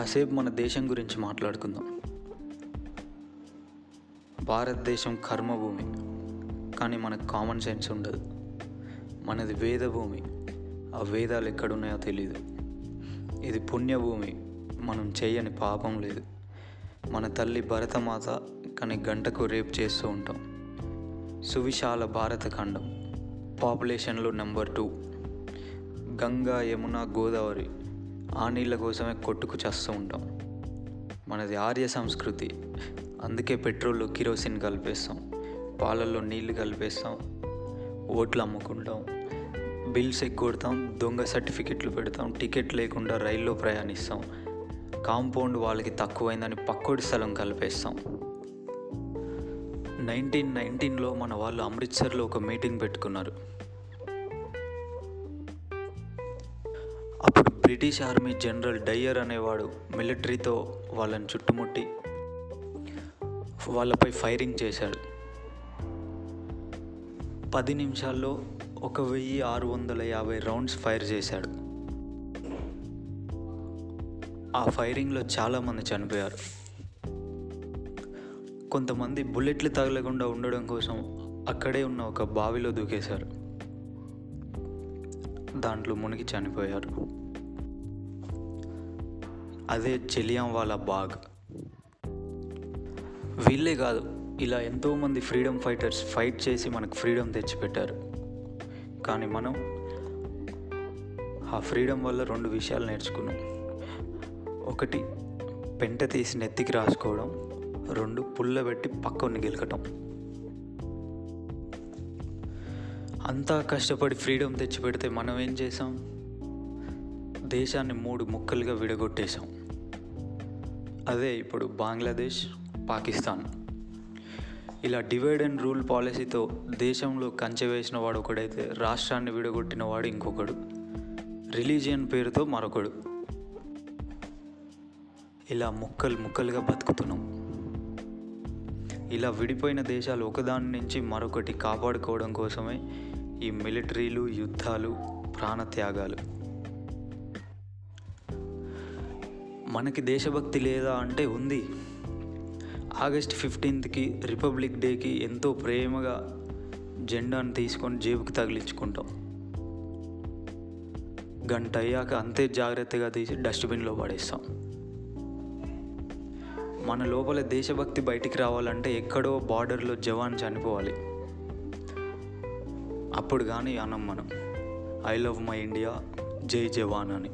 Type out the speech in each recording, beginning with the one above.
కాసేపు మన దేశం గురించి మాట్లాడుకుందాం. భారతదేశం కర్మభూమి కానీ మనకు కామన్ సెన్స్ ఉండదు. మనది వేదభూమి ఆ వేదాలు ఎక్కడున్నాయో తెలియదు ఇది పుణ్యభూమి మనం చేయని పాపం లేదు. మన తల్లి భరతమాత కానీ గంటకు రేపు చేస్తూ ఉంటాం. సువిశాల భారత ఖండం పాపులేషన్లో నెంబర్ టూ గంగా యమున గోదావరి ఆ నీళ్ళ కోసమే కొట్టుకు చేస్తూ ఉంటాం. మనది ఆర్య సంస్కృతి. అందుకే పెట్రోల్లో కిరోసిన్ కలిపేస్తాం. పాలల్లో నీళ్ళు కలిపేస్తాం. ఓట్లు అమ్ముకుంటాం. బిల్స్ ఎగ్గొడతాం. దొంగ సర్టిఫికెట్లు పెడతాం. టికెట్ లేకుండా రైల్లో ప్రయాణిస్తాం. కాంపౌండ్ వాళ్ళకి తక్కువైందని పక్కోడి స్థలం కలిపేస్తాం. నైన్టీన్ నైన్టీన్లో మన వాళ్ళు అమృత్సర్లో ఒక మీటింగ్ పెట్టుకున్నారు. బ్రిటిష్ ఆర్మీ జనరల్ డయ్యర్ అనేవాడు మిలిటరీతో వాళ్ళని చుట్టుముట్టి వాళ్ళపై ఫైరింగ్ చేశాడు. పది నిమిషాల్లో ఒక వెయ్యి ఆరు వందల యాభై రౌండ్స్ ఫైర్ చేశాడు. ఆ ఫైరింగ్లో చాలామంది చనిపోయారు. కొంతమంది బుల్లెట్లు తగలకుండా ఉండడం కోసం అక్కడే ఉన్న ఒక బావిలో దూకేశారు. దాంట్లో మునిగి చనిపోయారు. అదే చెలియాం వాళ్ళ బాగ్. వీళ్ళే కాదు ఇలా ఎంతోమంది ఫ్రీడమ్ ఫైటర్స్ ఫైట్ చేసి మనకు ఫ్రీడమ్ తెచ్చిపెట్టారు. కానీ మనం ఆ ఫ్రీడమ్ వల్ల రెండు విషయాలు నేర్చుకున్నాం. ఒకటి పెంట తీసి నెత్తికి రాసుకోవడం. రెండు పుల్లబెట్టి పక్కని గెలకటం. అంతా కష్టపడి ఫ్రీడమ్ తెచ్చిపెడితే మనం ఏం చేసాం దేశాన్ని మూడు ముక్కలుగా విడగొట్టేశాం. అదే ఇప్పుడు బంగ్లాదేశ్ పాకిస్తాన్. ఇలా డివైడ్ అండ్ రూల్ పాలసీతో దేశంలో కంచె వేసిన వాడు ఒకడైతే రాష్ట్రాన్ని విడగొట్టిన వాడు ఇంకొకడు. రిలీజియన్ పేరుతో మరొకడు. ఇలా ముక్కలు ముక్కలుగా బతుకుతున్నాం. ఇలా విడిపోయిన దేశాలు ఒకదాని నుంచి మరొకటి కాపాడుకోవడం కోసమే ఈ మిలిటరీలు యుద్ధాలు ప్రాణత్యాగాలు. మనకి దేశభక్తి లేదా అంటే ఉంది. ఆగస్ట్ ఫిఫ్టీన్త్కి రిపబ్లిక్ డేకి ఎంతో ప్రేమగా జెండాను తీసుకొని జేబుకి తగిలించుకుంటాం. గంట అయ్యాక అంతే జాగ్రత్తగా తీసి డస్ట్బిన్లో పడేస్తాం. మన లోపల దేశభక్తి బయటికి రావాలంటే ఎక్కడో బార్డర్లో జవాన్ చనిపోవాలి. అప్పుడు కానీ అనం మనం. ఐ లవ్ మై ఇండియా జై జవాన్ అని.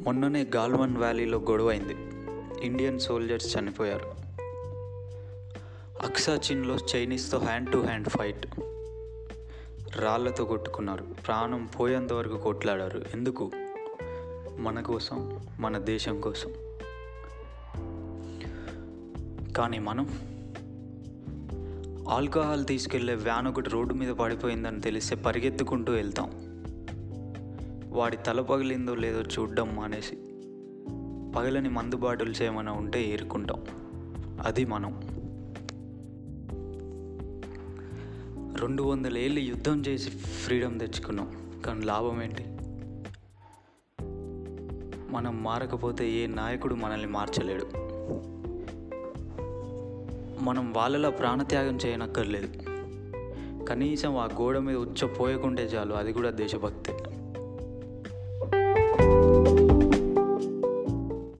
మొన్ననే గాల్వన్ వ్యాలీలో గొడవైంది. ఇండియన్ సోల్జర్స్ చనిపోయారు. అక్సాచిన్లో చైనీస్తో హ్యాండ్ టు హ్యాండ్ ఫైట్. రాళ్ళతో కొట్టుకున్నారు. ప్రాణం పోయేంత వరకు కొట్లాడారు. ఎందుకు? మన కోసం మన దేశం కోసం. కానీ మనం ఆల్కహాల్ తీసుకెళ్ళే వ్యాన్ ఒకటి రోడ్డు మీద పడిపోయిందని తెలిస్తే పరిగెత్తుకుంటూ వెళ్తాం. వాడి తల పగిలిందో లేదో చూడ్డం మానేసి పగలని మందు బాటిల్స్ ఏమైనా ఉంటే ఏరుకుంటాం. అది మనం. రెండు వందల ఏళ్ళు యుద్ధం చేసి ఫ్రీడమ్ తెచ్చుకున్నాం. కానీ లాభం ఏంటి? మనం మారకపోతే ఏ నాయకుడు మనల్ని మార్చలేడు. మనం వాళ్ళలా ప్రాణత్యాగం చేయనక్కర్లేదు. కనీసం ఆ గోడ మీద ఉచ్చ పోయకుంటే చాలు అది కూడా దేశభక్తే.